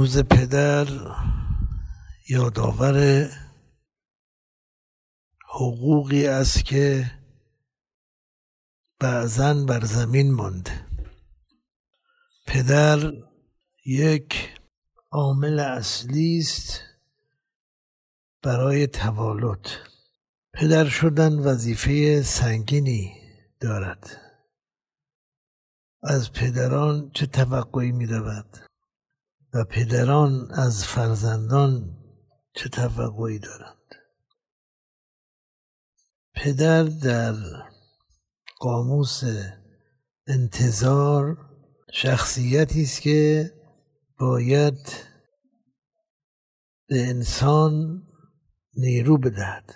روز پدر یادآور حقوقی است که بعضا بر زمین مانده پدر یک عامل اصلی است برای توالد. پدر شدن وظیفه سنگینی دارد. از پدران چه توقعی می و پدران از فرزندان چه توقعی دارند؟ پدر در قاموس انتظار شخصیتی است که باید به انسان نیرو بدهد.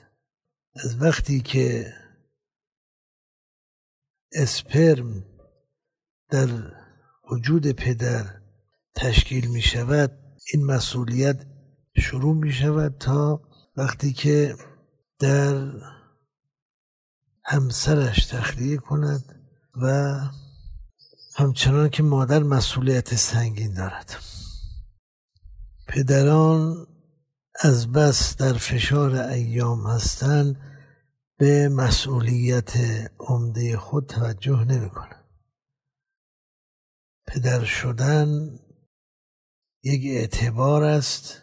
از وقتی که اسپرم در وجود پدر تشکیل می شود این مسئولیت شروع می شود تا وقتی که در همسرش تخلیه کند و همچنان که مادر مسئولیت سنگین دارد. پدران از بس در فشار ایام هستند به مسئولیت عمده خود توجه نمی کنند. پدر شدن یک اعتبار است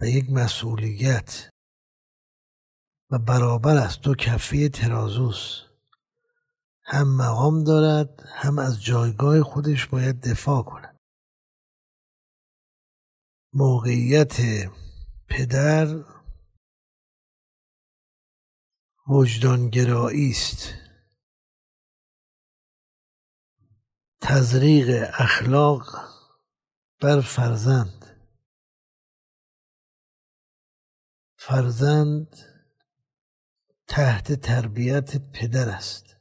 و یک مسئولیت و برابر است دو کفه ترازوس. هم مقام دارد هم از جایگاه خودش باید دفاع کند. موقعیت پدر وجدانگرایی است. تزریق اخلاق بر فرزند. فرزند تحت تربیت پدر است.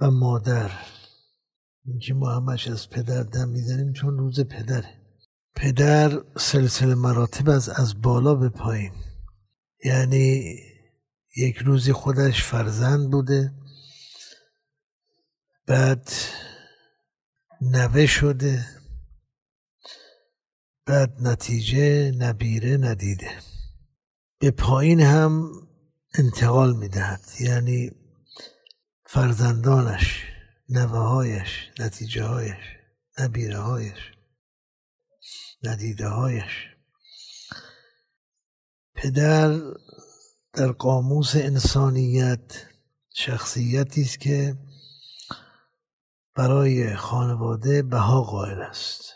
و مادر اینکه ما همش از پدر دم می‌زنیم چون روز پدره. پدر سلسله مراتب از از بالا به پایین. یعنی یک روزی خودش فرزند بوده. بعد نوه شده. بعد نتیجه نبیره ندیده. به پایین هم انتقال می‌دهد. یعنی فرزندانش نوه هایش نتیجه هایش نبیره هایش ندیده هایش پدر در قاموس انسانیت شخصیتی است که برای خانواده بها قائل است.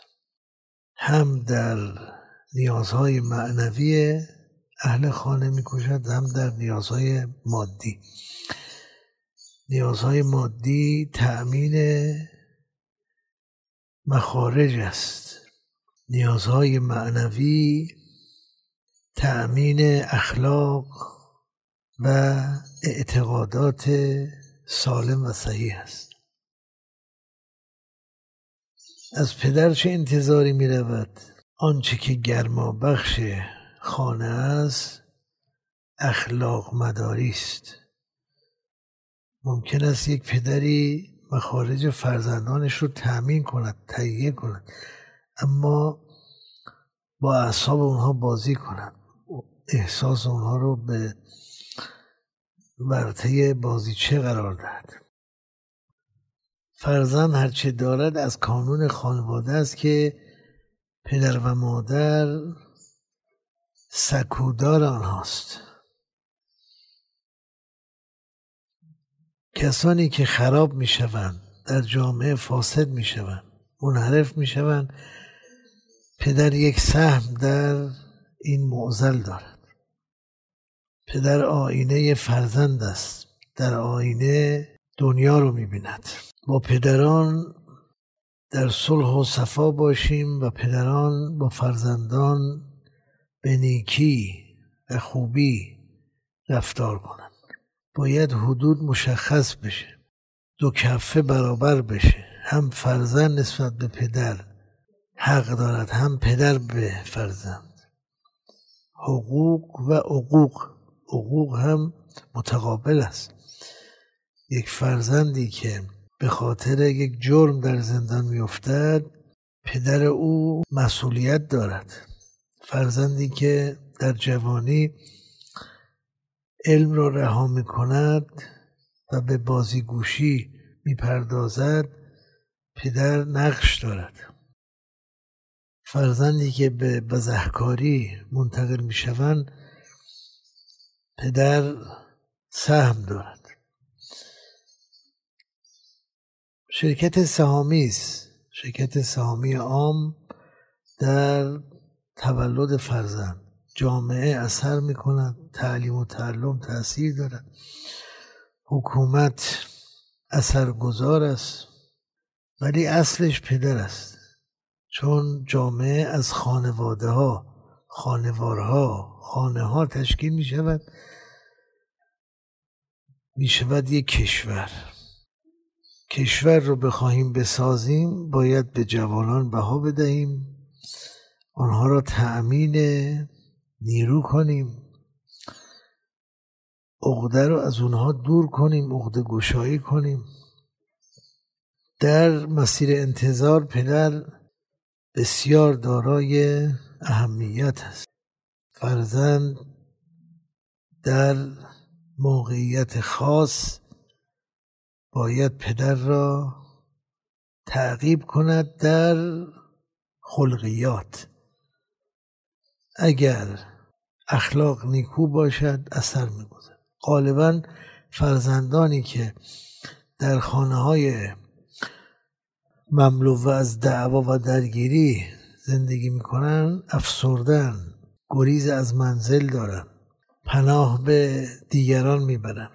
هم در نیازهای معنوی اهل خانه می‌کشد هم در نیازهای مادی. نیازهای مادی تأمین مخارج است. نیازهای معنوی تأمین اخلاق و اعتقادات سالم و صحیح است. از پدر چه انتظاری می رود آنچه که گرما بخش خانه است اخلاق مداری است. ممکن است یک پدری مخارج فرزندانش رو تأمین کند تهیه کند اما با اعصاب اونها بازی کند. احساس اونها رو به ورطه بازیچه قرار دهد. فرزند هرچه دارد از کانون خانواده است که پدر و مادر سکودار آنهاست. کسانی که خراب می شوند در جامعه فاسد می شوند منحرف می شوند پدر یک سهم در این معزل دارد. پدر آینه فرزند است. در آینه دنیا رو می‌بیند. با پدران در صلح و صفا باشیم و پدران با فرزندان به نیکی و خوبی رفتار کنند. باید حدود مشخص بشه. دو کفه برابر بشه. هم فرزند نسبت به پدر حق دارد هم پدر به فرزند. حقوق و حقوق حقوق هم متقابل است. یک فرزندی که به خاطر یک جرم در زندان میافتد پدر او مسئولیت دارد. فرزندی که در جوانی علم را رها می کند و به بازیگوشی می‌پردازد پدر نقش دارد. فرزندی که به بزهکاری منتقل می‌شوند پدر سهم دارد. شرکت سهامی است. شرکت سهامی عام در تولد فرزند. جامعه اثر می کند تعلیم و تعلم تاثیر دارد. حکومت اثرگذار است ولی اصلش پدر است. چون جامعه از خانواده ها خانوارها خانه ها تشکیل می شود می شود یک کشور. کشور رو بخواهیم بسازیم باید به جوانان بها بدهیم. آنها را تأمین نیرو کنیم. عقده رو از اونها دور کنیم عقده گشایی کنیم. در مسیر انتظار پدر بسیار دارای اهمیت است. فرزند در موقعیت خاص باید پدر را تعقیب کند در خلقیات. اگر اخلاق نیکو باشد اثر می‌گذارد. غالبا فرزندانی که در خانه های مملو از دعوا و درگیری زندگی می‌کنن افسردن گریز از منزل دارن پناه به دیگران می‌برن.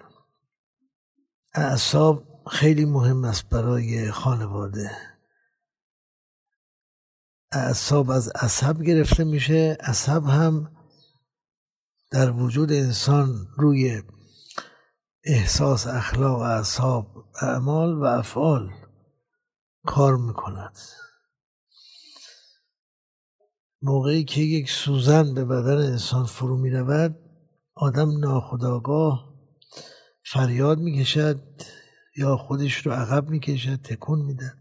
اعصاب خیلی مهم است برای خانواده. اعصاب از عصب گرفته میشه. عصب هم در وجود انسان روی احساس اخلاق اعصاب اعمال و افعال کار می‌کند. موقعی که یک سوزن به بدن انسان فرو می رود آدم ناخداگاه فریاد می‌کشد یا خودش رو عقب می‌کشد تکون میده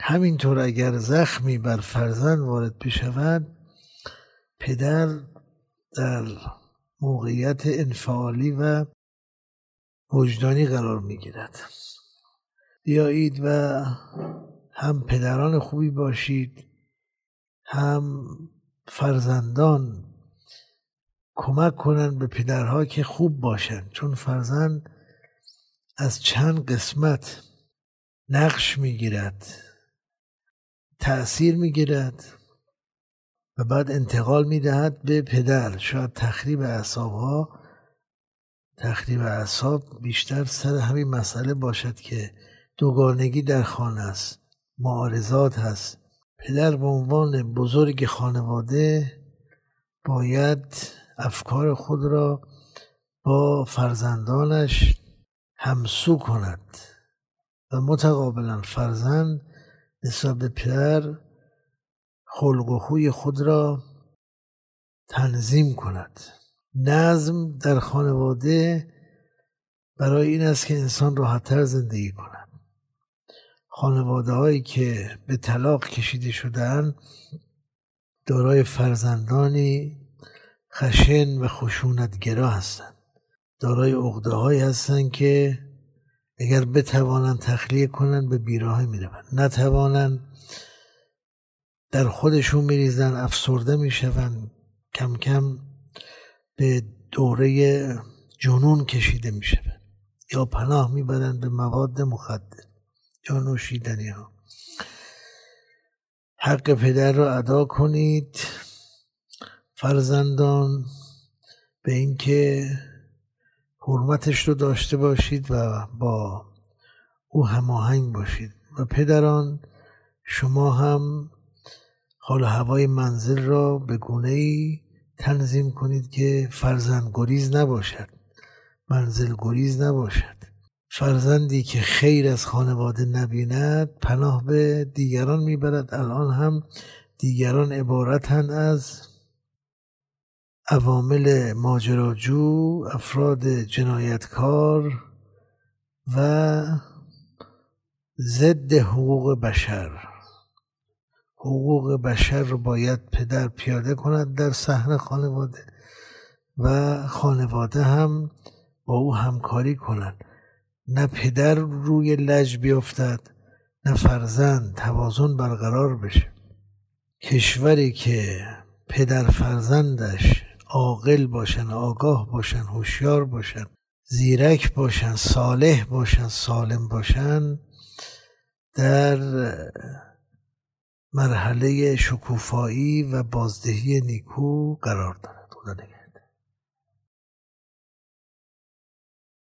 همینطور اگر زخمی بر فرزند وارد بشود پدر در موقعیت انفعالی و وجدانی قرار می‌گیرد. بیایید و هم پدران خوبی باشید هم فرزندان کمک کنند به پدرها که خوب باشند چون فرزند از چند قسمت نقش می‌گیرد تأثیر می‌گیرد و بعد انتقال می‌دهد به پدر. شاید تخریب اعصاب ها تخریب اعصاب بیشتر سر همین مسئله باشد که دوگانگی در خانه است معارضات هست. پدر به عنوان بزرگ خانواده باید افکار خود را با فرزندانش همسو کند و متقابلا فرزند نسبت به پدر خلق و خوی خود را تنظیم کند. نظم در خانواده برای این است که انسان راحتتر زندگی کند. خانواده هایی که به طلاق کشیده شدن دارای فرزندانی خشن و خشونتگرا هستند. دارای عقده هایی هستند که اگر بتوانند تخلیه کنند به بیراه می‌روند. نتوانند در خودشون میریزن افسرده می‌شوند. کم کم به دوره جنون کشیده می‌شوند. یا پناه می‌برند به مواد مخدر یا نوشیدنی ها حق پدر را ادا کنید. فرزندان به اینکه حرمتش رو داشته باشید و با او هماهنگ باشید. و پدران شما هم حال هوای منزل را به گونه ای تنظیم کنید که فرزند گریز نباشد منزل گریز نباشد. فرزندی که خیر از خانواده نبیند پناه به دیگران می‌برد. الان هم دیگران عبارتند از عوامل ماجراجو افراد جنایتکار و ضد حقوق بشر. حقوق بشر رو باید پدر پیاده کند در صحن خانواده و خانواده هم با او همکاری کنند. نه پدر روی لج بیفتد نه فرزند توازن برقرار بشه. کشوری که پدر فرزندش عاقل باشن آگاه باشن هوشیار باشن زیرک باشن صالح باشن سالم باشن در مرحله شکوفایی و بازدهی نیکو قرار دارد. خدا